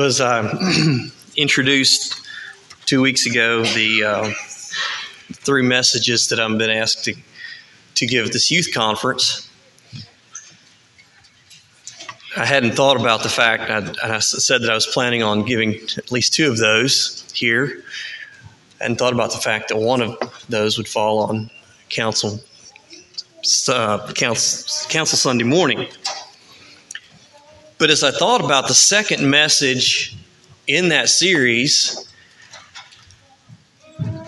was uh, introduced two weeks ago the uh, three messages that I've been asked to, to give this youth conference. I hadn't thought about the fact, and I, said that I was planning on giving at least two of those here. and thought about the fact that one of those would fall on council, uh, council, council Sunday morning. But as I thought about the second message in that series,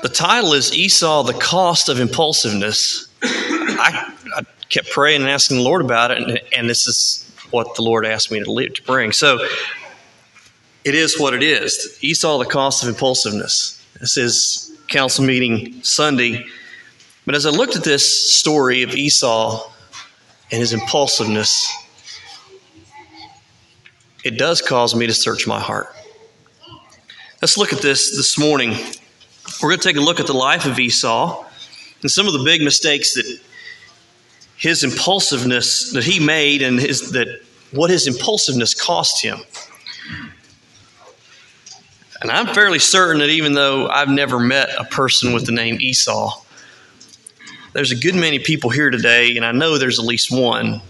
the title is Esau, the Cost of Impulsiveness. I, I kept praying and asking the Lord about it, and, and this is what the Lord asked me to, to bring. So it is what it is. Esau, the cost of impulsiveness. This is council meeting Sunday. But as I looked at this story of Esau and his impulsiveness, it does cause me to search my heart. Let's look at this this morning. We're going to take a look at the life of Esau and some of the big mistakes that his impulsiveness that he made and his, that what his impulsiveness cost him. And I'm fairly certain that even though I've never met a person with the name Esau, there's a good many people here today, and I know there's at least one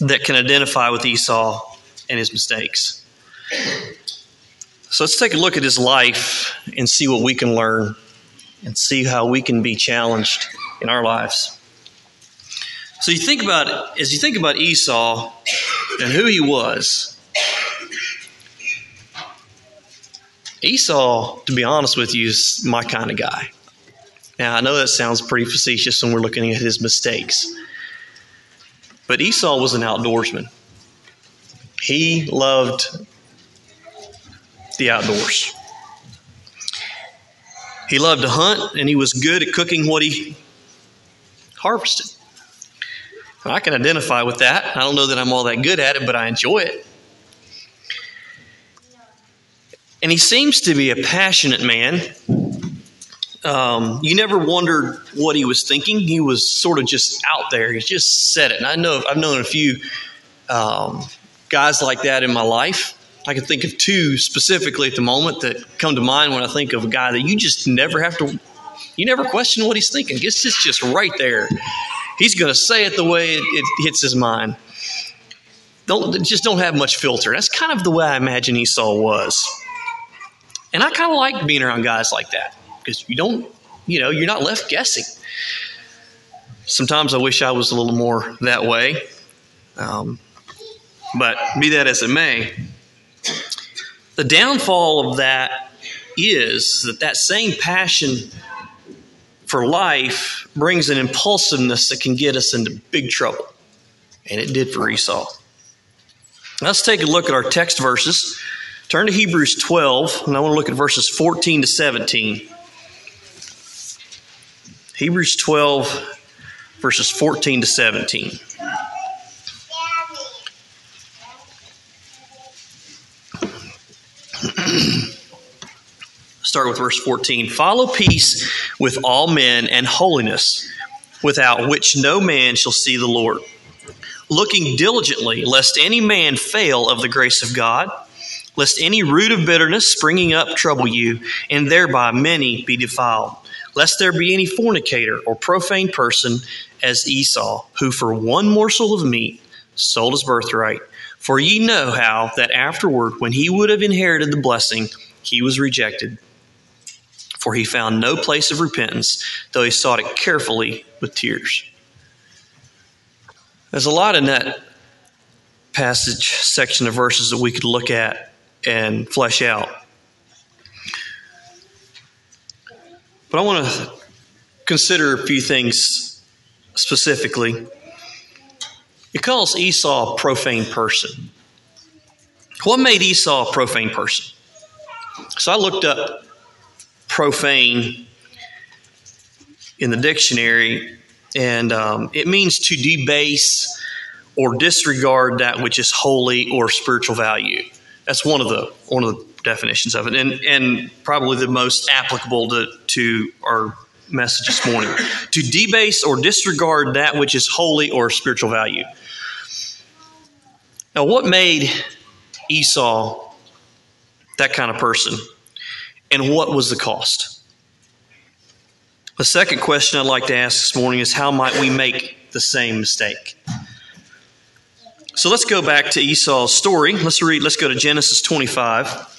that can identify with Esau and his mistakes. So let's take a look at his life and see what we can learn and see how we can be challenged in our lives. So you think about as you think about Esau and who he was. Esau, to be honest with you, is my kind of guy. Now I know that sounds pretty facetious when we're looking at his mistakes. But Esau was an outdoorsman. He loved the outdoors. He loved to hunt and he was good at cooking what he harvested. I can identify with that. I don't know that I'm all that good at it, but I enjoy it. And he seems to be a passionate man. Um, you never wondered what he was thinking. He was sort of just out there. He just said it. And I know I've known a few um, guys like that in my life. I can think of two specifically at the moment that come to mind when I think of a guy that you just never have to, you never question what he's thinking. Guess it's just, just right there he's going to say it the way it, it hits his mind. Don't just don't have much filter. That's kind of the way I imagine Esau was. And I kind of like being around guys like that because you don't, you know, you're not left guessing. Sometimes I wish I was a little more that way. Um, but be that as it may, the downfall of that is that that same passion for life brings an impulsiveness that can get us into big trouble. And it did for Esau. Let's take a look at our text verses. Turn to Hebrews 12, and I want to look at verses 14 to 17. Hebrews 12, verses 14 to 17. start with verse 14. Follow peace with all men and holiness, without which no man shall see the Lord. Looking diligently, lest any man fail of the grace of God, lest any root of bitterness springing up trouble you, and thereby many be defiled. Lest there be any fornicator or profane person as Esau, who for one morsel of meat sold his birthright. For ye know how that afterward, when he would have inherited the blessing, he was rejected for he found no place of repentance, though he sought it carefully with tears. There's a lot in that passage section of verses that we could look at and flesh out. But I want to consider a few things specifically. It calls Esau a profane person. What made Esau a profane person? So I looked up profane in the dictionary, and um, it means to debase or disregard that which is holy or spiritual value. That's one of the one of the definitions of it, and and probably the most applicable to to our message this morning. To debase or disregard that which is holy or spiritual value. Now, what made Esau that kind of person? And what was the cost? The second question I'd like to ask this morning is how might we make the same mistake? So let's go back to Esau's story. Let's read, let's go to Genesis 25.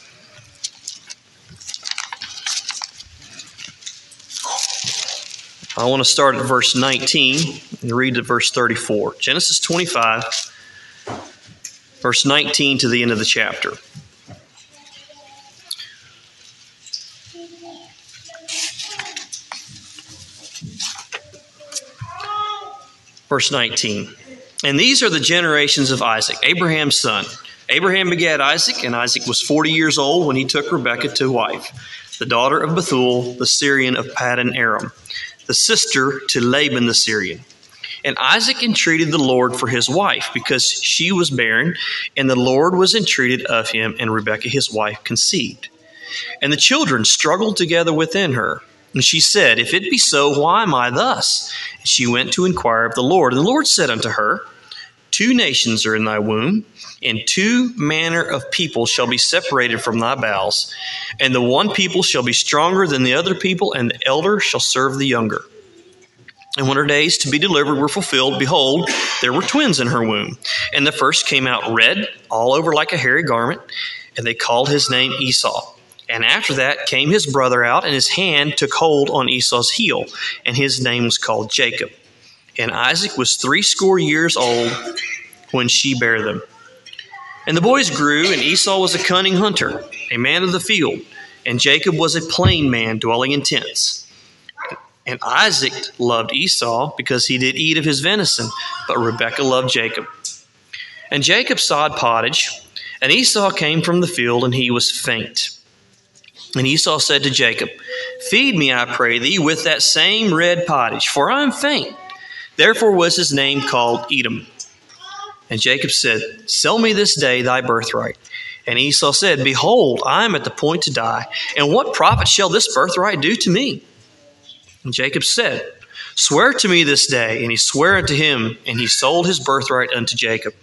I want to start at verse 19 and read to verse 34. Genesis 25, verse 19 to the end of the chapter. Verse 19. And these are the generations of Isaac, Abraham's son. Abraham begat Isaac, and Isaac was 40 years old when he took Rebekah to wife, the daughter of Bethuel, the Syrian of Paddan Aram the sister to Laban the Syrian. And Isaac entreated the Lord for his wife, because she was barren, and the Lord was entreated of him, and Rebekah his wife conceived. And the children struggled together within her. And she said, If it be so, why am I thus? And she went to inquire of the Lord. And the Lord said unto her, Two nations are in thy womb, and two manner of people shall be separated from thy bowels. And the one people shall be stronger than the other people, and the elder shall serve the younger. And when her days to be delivered were fulfilled, behold, there were twins in her womb. And the first came out red, all over like a hairy garment, and they called his name Esau. And after that came his brother out, and his hand took hold on Esau's heel, and his name was called Jacob. And Isaac was threescore years old when she bare them. And the boys grew, and Esau was a cunning hunter, a man of the field, and Jacob was a plain man dwelling in tents. And Isaac loved Esau because he did eat of his venison, but Rebekah loved Jacob. And Jacob sawed pottage, and Esau came from the field, and he was faint. And Esau said to Jacob, Feed me, I pray thee, with that same red pottage, for I am faint. Therefore was his name called Edom. And Jacob said, Sell me this day thy birthright. And Esau said, Behold, I am at the point to die, and what profit shall this birthright do to me? And Jacob said, Swear to me this day. And he sware unto him, and he sold his birthright unto Jacob.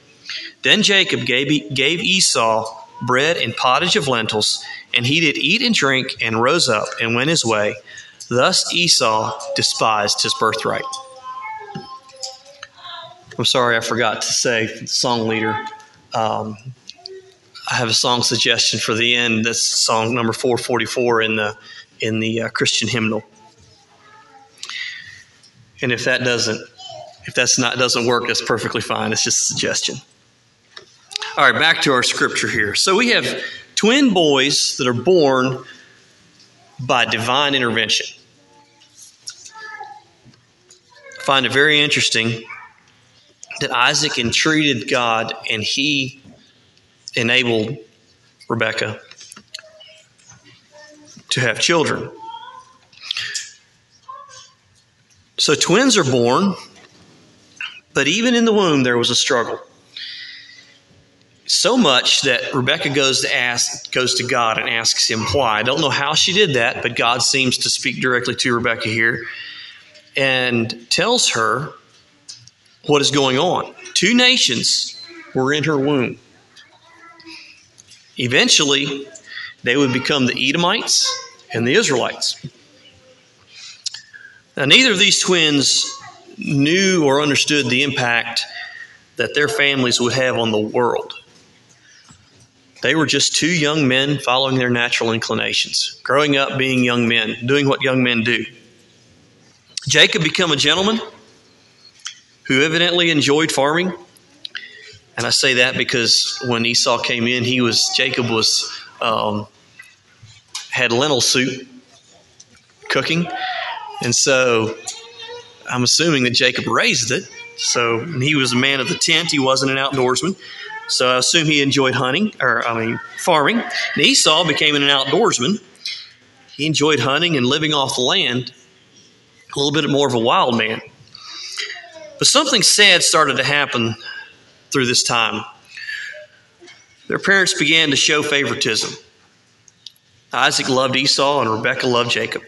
Then Jacob gave, Esau bread and pottage of lentils, and he did eat and drink, and rose up and went his way. Thus Esau despised his birthright. I'm sorry, I forgot to say, song leader. Um, I have a song suggestion for the end. That's song number 444 in the in the uh, Christian hymnal. And if that doesn't, if that's not doesn't work, that's perfectly fine. It's just a suggestion. All right, back to our scripture here. So we have twin boys that are born by divine intervention. I find it very interesting that Isaac entreated God and he enabled Rebekah to have children. So twins are born, but even in the womb there was a struggle. So much that Rebecca goes to ask goes to God and asks him why. I don't know how she did that, but God seems to speak directly to Rebecca here and tells her what is going on. Two nations were in her womb. Eventually, they would become the Edomites and the Israelites. Now, neither of these twins knew or understood the impact that their families would have on the world. They were just two young men following their natural inclinations, growing up being young men, doing what young men do. Jacob became a gentleman who evidently enjoyed farming. And I say that because when Esau came in, he was Jacob was um, had lentil soup cooking, and so I'm assuming that Jacob raised it. So he was a man of the tent; he wasn't an outdoorsman. So I assume he enjoyed hunting, or I mean farming. And Esau became an outdoorsman. He enjoyed hunting and living off the land, a little bit more of a wild man. But something sad started to happen through this time. Their parents began to show favoritism. Isaac loved Esau and Rebekah loved Jacob.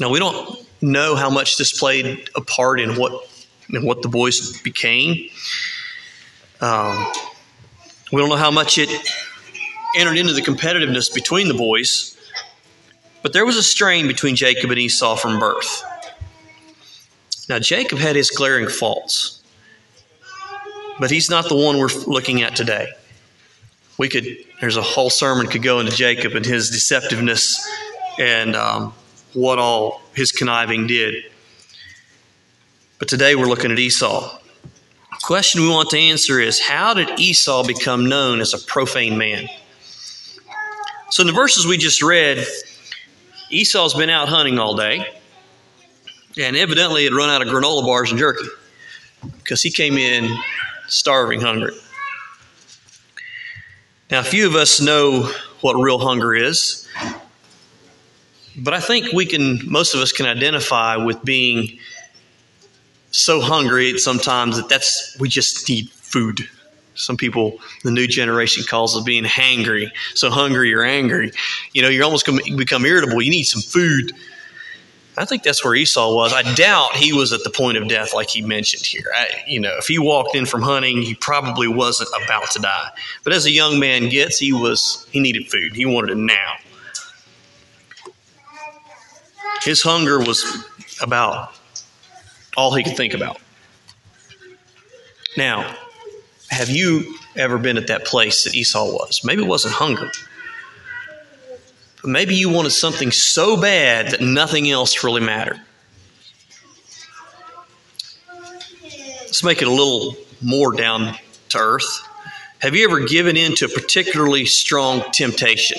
Now we don't know how much this played a part in what in what the boys became. Um, we don't know how much it entered into the competitiveness between the boys, but there was a strain between Jacob and Esau from birth. Now, Jacob had his glaring faults, but he's not the one we're looking at today. We could, there's a whole sermon could go into Jacob and his deceptiveness and um, what all his conniving did. But today we're looking at Esau. The question we want to answer is how did Esau become known as a profane man? So, in the verses we just read, Esau's been out hunting all day and evidently had run out of granola bars and jerky because he came in starving hungry. Now, a few of us know what real hunger is, but I think we can, most of us can identify with being so hungry sometimes that that's, we just need food. Some people, the new generation calls it being hangry. So hungry or angry. You know, you're almost become irritable. You need some food. I think that's where Esau was. I doubt he was at the point of death like he mentioned here. I, you know, if he walked in from hunting, he probably wasn't about to die. But as a young man gets, he was he needed food. He wanted it now. His hunger was about all he could think about. Now, have you ever been at that place that Esau was? Maybe it wasn't hunger. Maybe you wanted something so bad that nothing else really mattered. Let's make it a little more down to earth. Have you ever given in to a particularly strong temptation?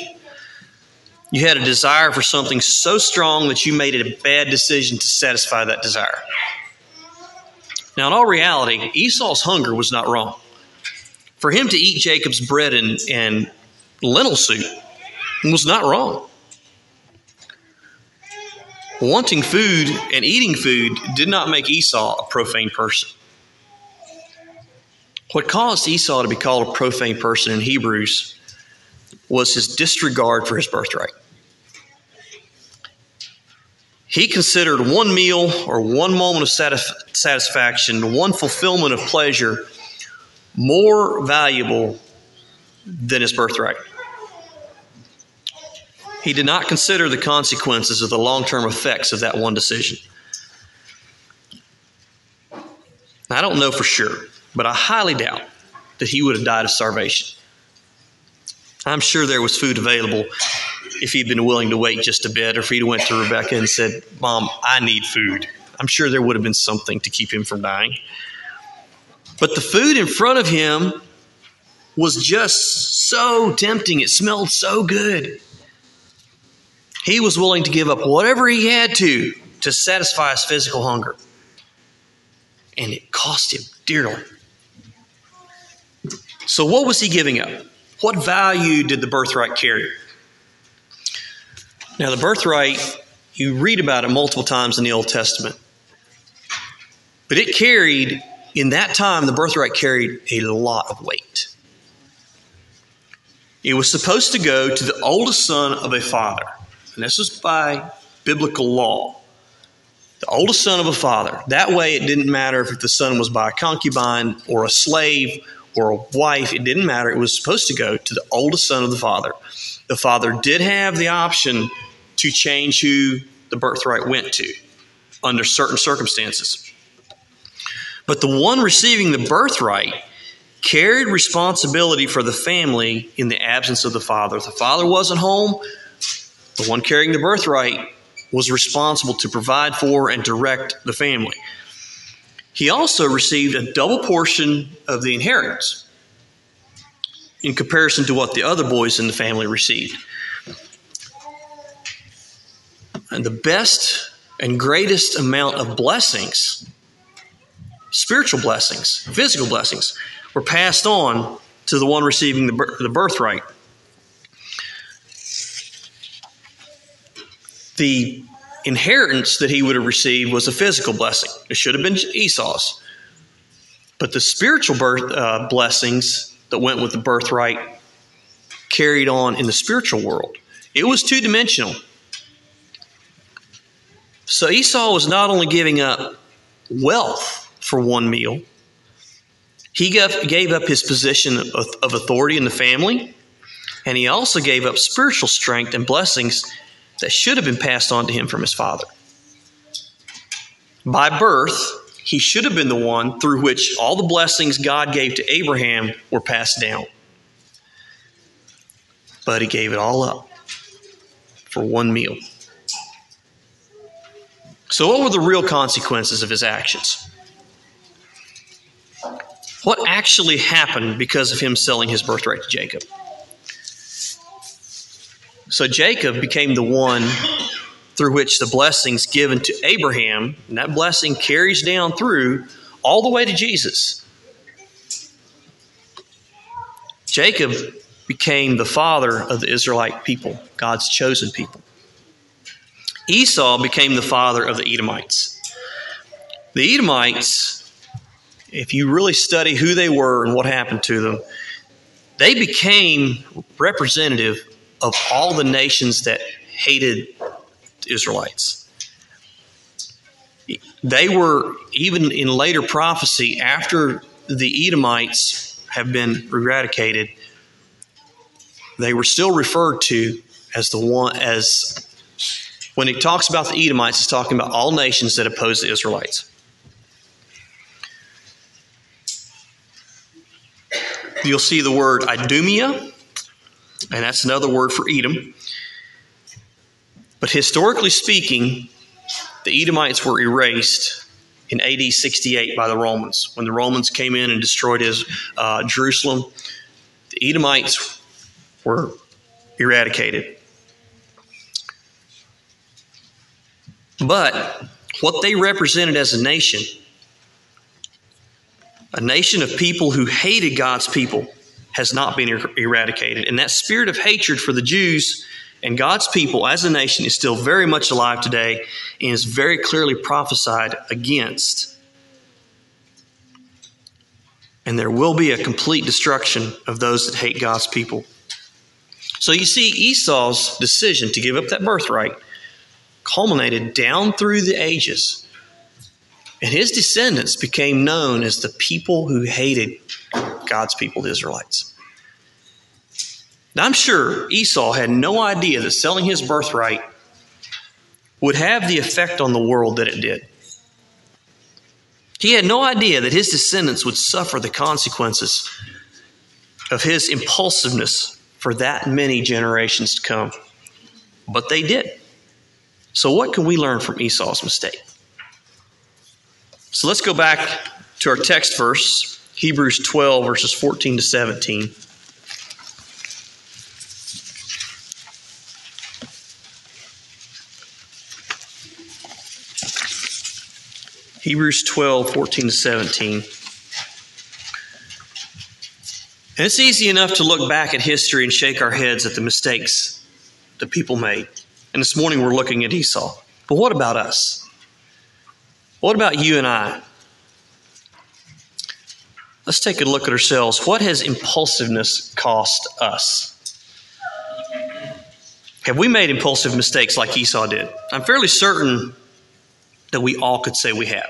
You had a desire for something so strong that you made a bad decision to satisfy that desire. Now, in all reality, Esau's hunger was not wrong. For him to eat Jacob's bread and, and lentil soup was not wrong. Wanting food and eating food did not make Esau a profane person. What caused Esau to be called a profane person in Hebrews was his disregard for his birthright. He considered one meal or one moment of satisfaction, one fulfillment of pleasure, more valuable than his birthright. He did not consider the consequences of the long term effects of that one decision. I don't know for sure, but I highly doubt that he would have died of starvation. I'm sure there was food available if he'd been willing to wait just a bit, or if he'd went to Rebecca and said, "Mom, I need food." I'm sure there would have been something to keep him from dying. But the food in front of him was just so tempting. It smelled so good. He was willing to give up whatever he had to to satisfy his physical hunger. And it cost him dearly. So, what was he giving up? What value did the birthright carry? Now, the birthright, you read about it multiple times in the Old Testament. But it carried, in that time, the birthright carried a lot of weight. It was supposed to go to the oldest son of a father. And this was by biblical law. The oldest son of a father. That way, it didn't matter if the son was by a concubine or a slave or a wife. It didn't matter. It was supposed to go to the oldest son of the father. The father did have the option to change who the birthright went to under certain circumstances. But the one receiving the birthright carried responsibility for the family in the absence of the father. If the father wasn't home, the one carrying the birthright was responsible to provide for and direct the family. He also received a double portion of the inheritance in comparison to what the other boys in the family received. And the best and greatest amount of blessings, spiritual blessings, physical blessings, were passed on to the one receiving the, the birthright. The inheritance that he would have received was a physical blessing. It should have been Esau's. But the spiritual birth, uh, blessings that went with the birthright carried on in the spiritual world. It was two dimensional. So Esau was not only giving up wealth for one meal, he gave gave up his position of, of authority in the family, And he also gave up spiritual strength and blessings that should have been passed on to him from his father. By birth, he should have been the one through which all the blessings God gave to Abraham were passed down. But he gave it all up for one meal. So, what were the real consequences of his actions? What actually happened because of him selling his birthright to Jacob? So, Jacob became the one through which the blessings given to Abraham, and that blessing carries down through all the way to Jesus. Jacob became the father of the Israelite people, God's chosen people. Esau became the father of the Edomites. The Edomites, if you really study who they were and what happened to them, they became representative of all the nations that hated Israelites. They were, even in later prophecy, after the Edomites have been eradicated, they were still referred to as the one as when it talks about the Edomites, it's talking about all nations that oppose the Israelites. You'll see the word Idumea, and that's another word for Edom. But historically speaking, the Edomites were erased in AD 68 by the Romans. When the Romans came in and destroyed his, uh, Jerusalem, the Edomites were eradicated. But what they represented as a nation, a nation of people who hated God's people, has not been er- eradicated. And that spirit of hatred for the Jews and God's people as a nation is still very much alive today and is very clearly prophesied against. And there will be a complete destruction of those that hate God's people. So you see, Esau's decision to give up that birthright culminated down through the ages. And his descendants became known as the people who hated God's people, the Israelites. Now, I'm sure Esau had no idea that selling his birthright would have the effect on the world that it did. He had no idea that his descendants would suffer the consequences of his impulsiveness for that many generations to come. But they did. So, what can we learn from Esau's mistake? So, let's go back to our text verse, Hebrews 12, verses 14 to 17. Hebrews 12, 14 to 17. And it's easy enough to look back at history and shake our heads at the mistakes that people made. And this morning we're looking at Esau. But what about us? What about you and I? Let's take a look at ourselves. What has impulsiveness cost us? Have we made impulsive mistakes like Esau did? I'm fairly certain that we all could say we have.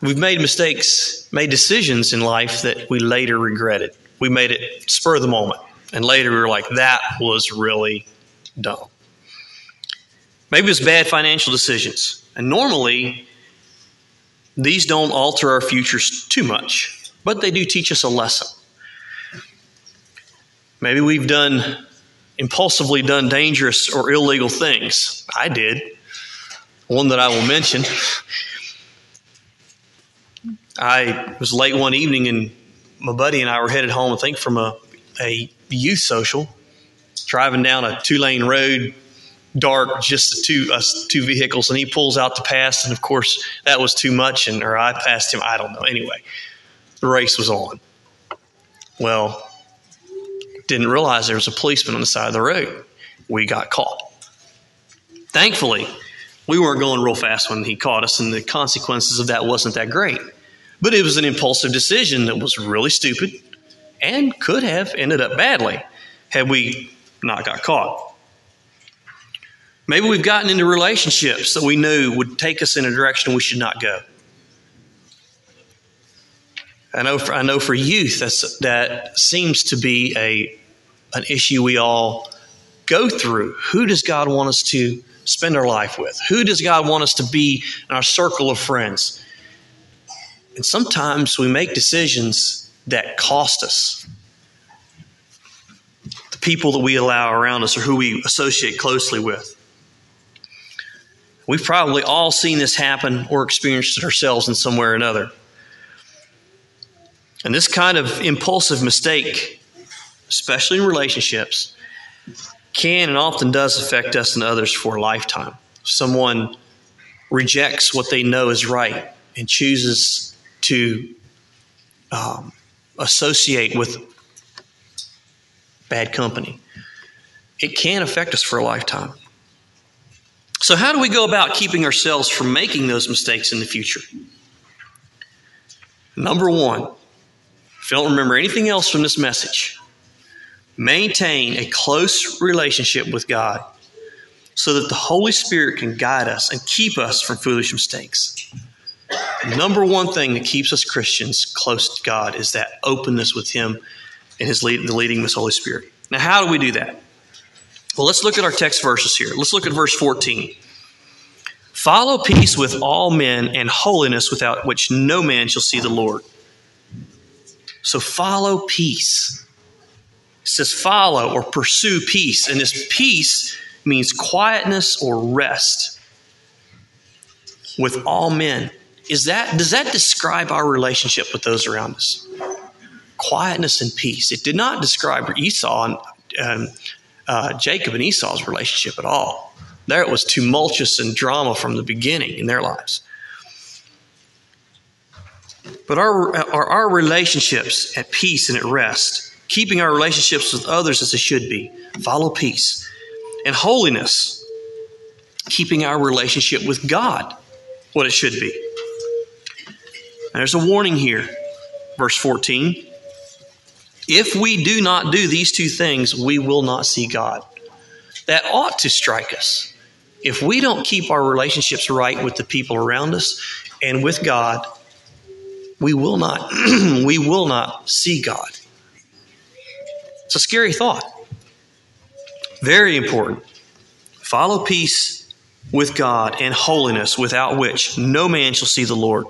We've made mistakes, made decisions in life that we later regretted. We made it spur of the moment. And later we were like, that was really dumb. Maybe it was bad financial decisions. And normally, these don't alter our futures too much, but they do teach us a lesson. Maybe we've done impulsively done dangerous or illegal things. I did. One that I will mention. I was late one evening and my buddy and I were headed home, I think, from a, a youth social driving down a two lane road, dark, just two us two vehicles, and he pulls out to pass, and of course that was too much, and or I passed him. I don't know. Anyway, the race was on. Well, didn't realize there was a policeman on the side of the road. We got caught. Thankfully, we weren't going real fast when he caught us, and the consequences of that wasn't that great. But it was an impulsive decision that was really stupid and could have ended up badly had we not got caught. Maybe we've gotten into relationships that we knew would take us in a direction we should not go. I know for, I know for youth that's, that seems to be a an issue we all go through. Who does God want us to spend our life with? Who does God want us to be in our circle of friends? And sometimes we make decisions that cost us. The people that we allow around us or who we associate closely with. We've probably all seen this happen or experienced it ourselves in some way or another. And this kind of impulsive mistake, especially in relationships, can and often does affect us and others for a lifetime. Someone rejects what they know is right and chooses to um, associate with bad company. It can affect us for a lifetime. So, how do we go about keeping ourselves from making those mistakes in the future? Number one, if you don't remember anything else from this message, maintain a close relationship with God so that the Holy Spirit can guide us and keep us from foolish mistakes. Number one thing that keeps us Christians close to God is that openness with Him and His lead, the leading of His Holy Spirit. Now, how do we do that? Well, let's look at our text verses here. Let's look at verse 14. Follow peace with all men and holiness without which no man shall see the Lord. So follow peace. It says follow or pursue peace. And this peace means quietness or rest with all men. Is that does that describe our relationship with those around us? Quietness and peace. It did not describe Esau and um, uh, Jacob and Esau's relationship at all. There it was tumultuous and drama from the beginning in their lives. But our, are our relationships at peace and at rest, keeping our relationships with others as they should be, follow peace, and holiness, keeping our relationship with God what it should be. there's a warning here, verse 14. If we do not do these two things, we will not see God. That ought to strike us. If we don't keep our relationships right with the people around us and with God, we will not we will not see God. It's a scary thought. Very important. Follow peace with God and holiness without which no man shall see the Lord.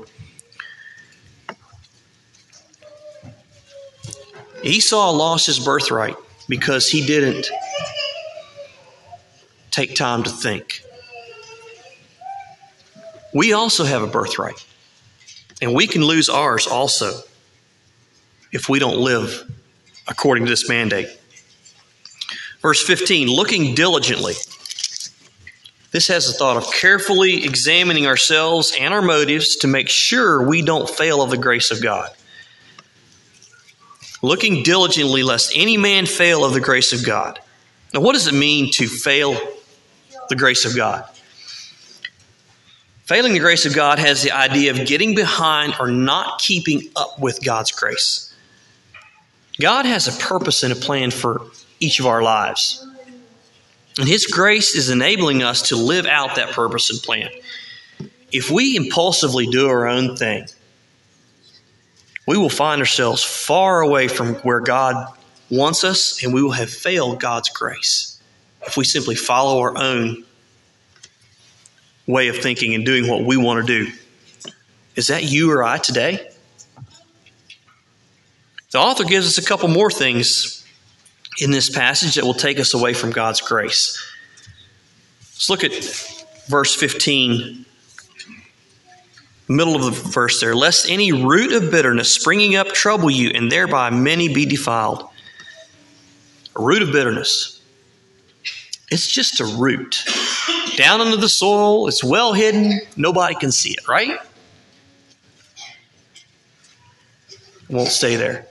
Esau lost his birthright because he didn't take time to think. We also have a birthright. And we can lose ours also if we don't live according to this mandate. Verse 15, looking diligently. This has the thought of carefully examining ourselves and our motives to make sure we don't fail of the grace of God. Looking diligently lest any man fail of the grace of God. Now, what does it mean to fail the grace of God? Failing the grace of God has the idea of getting behind or not keeping up with God's grace. God has a purpose and a plan for each of our lives. And His grace is enabling us to live out that purpose and plan. If we impulsively do our own thing, we will find ourselves far away from where God wants us, and we will have failed God's grace if we simply follow our own way of thinking and doing what we want to do. Is that you or I today? The author gives us a couple more things in this passage that will take us away from God's grace. Let's look at verse 15, middle of the verse there. Lest any root of bitterness springing up trouble you, and thereby many be defiled. A root of bitterness. It's just a root down under the soil. It's well hidden. Nobody can see it, right? It won't stay there.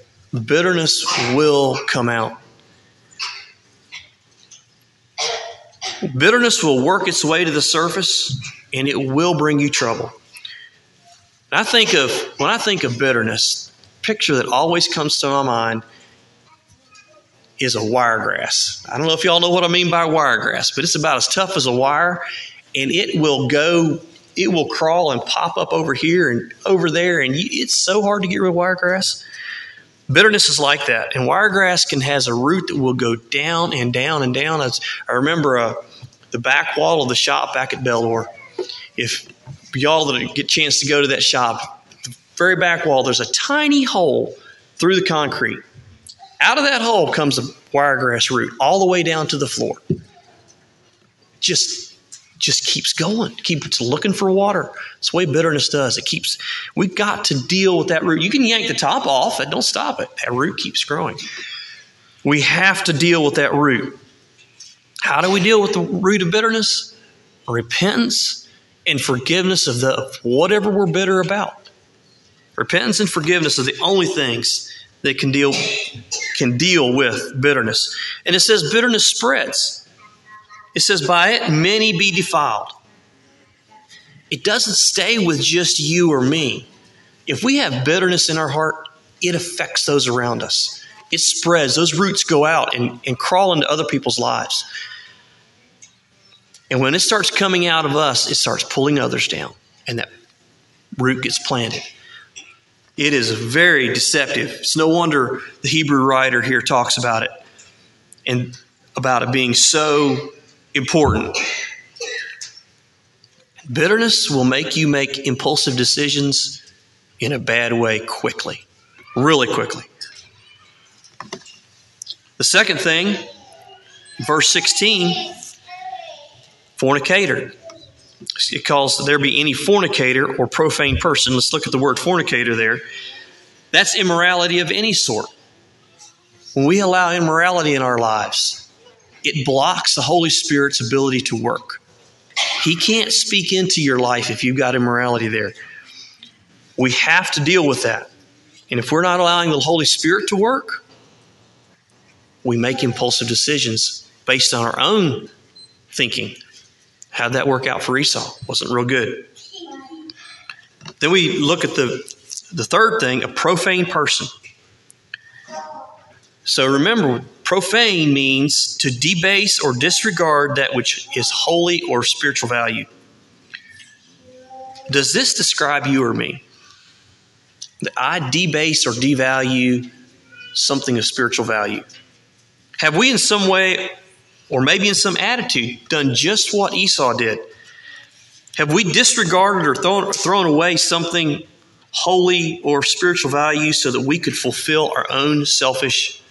Bitterness will come out. Bitterness will work its way to the surface and it will bring you trouble. I think of when I think of bitterness, picture that always comes to my mind is a wiregrass. I don't know if y'all know what I mean by wiregrass, but it's about as tough as a wire, and it will go it will crawl and pop up over here and over there, and it's so hard to get rid of wiregrass. Bitterness is like that, and wiregrass can has a root that will go down and down and down. I remember uh, the back wall of the shop back at Bellor. If y'all that get a chance to go to that shop, the very back wall, there's a tiny hole through the concrete. Out of that hole comes a wiregrass root all the way down to the floor. Just just keeps going, keeps looking for water. It's the way bitterness does. It keeps, we've got to deal with that root. You can yank the top off, and don't stop it. That root keeps growing. We have to deal with that root. How do we deal with the root of bitterness? Repentance and forgiveness of the whatever we're bitter about. Repentance and forgiveness are the only things that can deal can deal with bitterness. And it says bitterness spreads. It says, By it many be defiled. It doesn't stay with just you or me. If we have bitterness in our heart, it affects those around us. It spreads. Those roots go out and, and crawl into other people's lives. And when it starts coming out of us, it starts pulling others down, and that root gets planted. It is very deceptive. It's no wonder the Hebrew writer here talks about it and about it being so important. Bitterness will make you make impulsive decisions in a bad way quickly, really quickly. The second thing, verse 16, fornicator. It calls there be any fornicator or profane person. Let's look at the word fornicator there. That's immorality of any sort. When we allow immorality in our lives, it blocks the Holy Spirit's ability to work. He can't speak into your life if you've got immorality there. We have to deal with that. And if we're not allowing the Holy Spirit to work, we make impulsive decisions based on our own thinking. How'd that work out for Esau? Wasn't real good. Then we look at the, the third thing a profane person. So remember, profane means to debase or disregard that which is holy or spiritual value. Does this describe you or me? That I debase or devalue something of spiritual value? Have we, in some way, or maybe in some attitude, done just what Esau did? Have we disregarded or thrown, thrown away something holy or spiritual value so that we could fulfill our own selfish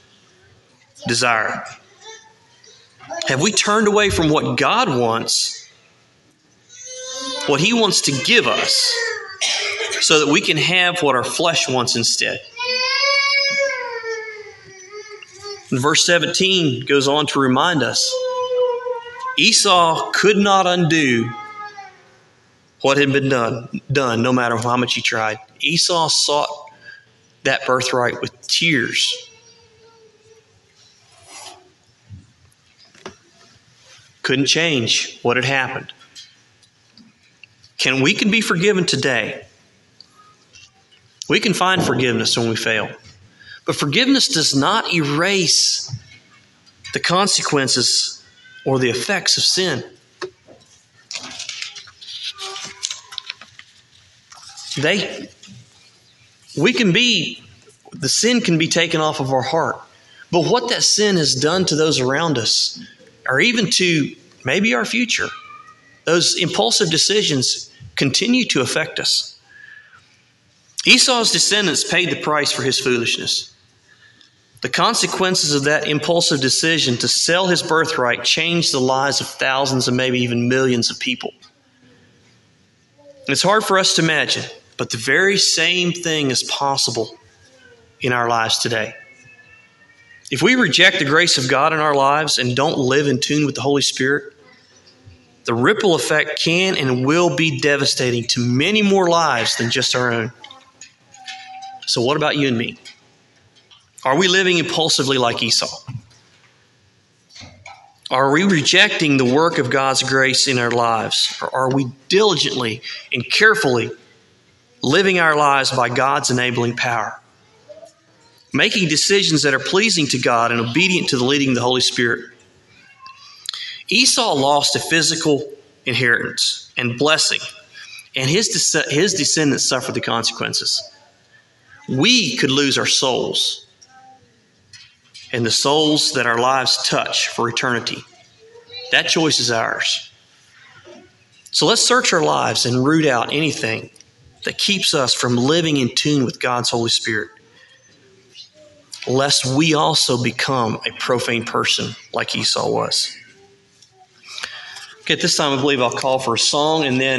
desire? Have we turned away from what God wants, what He wants to give us, so that we can have what our flesh wants instead? And verse 17 goes on to remind us Esau could not undo what had been done, done no matter how much he tried. Esau sought that birthright with tears couldn't change what had happened. Can we can be forgiven today? We can find forgiveness when we fail. But forgiveness does not erase the consequences or the effects of sin. They we can be the sin can be taken off of our heart. But what that sin has done to those around us or even to maybe our future. Those impulsive decisions continue to affect us. Esau's descendants paid the price for his foolishness. The consequences of that impulsive decision to sell his birthright changed the lives of thousands and maybe even millions of people. It's hard for us to imagine, but the very same thing is possible in our lives today. If we reject the grace of God in our lives and don't live in tune with the Holy Spirit, the ripple effect can and will be devastating to many more lives than just our own. So, what about you and me? Are we living impulsively like Esau? Are we rejecting the work of God's grace in our lives? Or are we diligently and carefully living our lives by God's enabling power? making decisions that are pleasing to God and obedient to the leading of the Holy Spirit. Esau lost a physical inheritance and blessing and his, his descendants suffered the consequences. We could lose our souls and the souls that our lives touch for eternity. That choice is ours. So let's search our lives and root out anything that keeps us from living in tune with God's Holy Spirit, lest we also become a profane person like Esau was. Okay, at this time, I believe I'll call for a song and then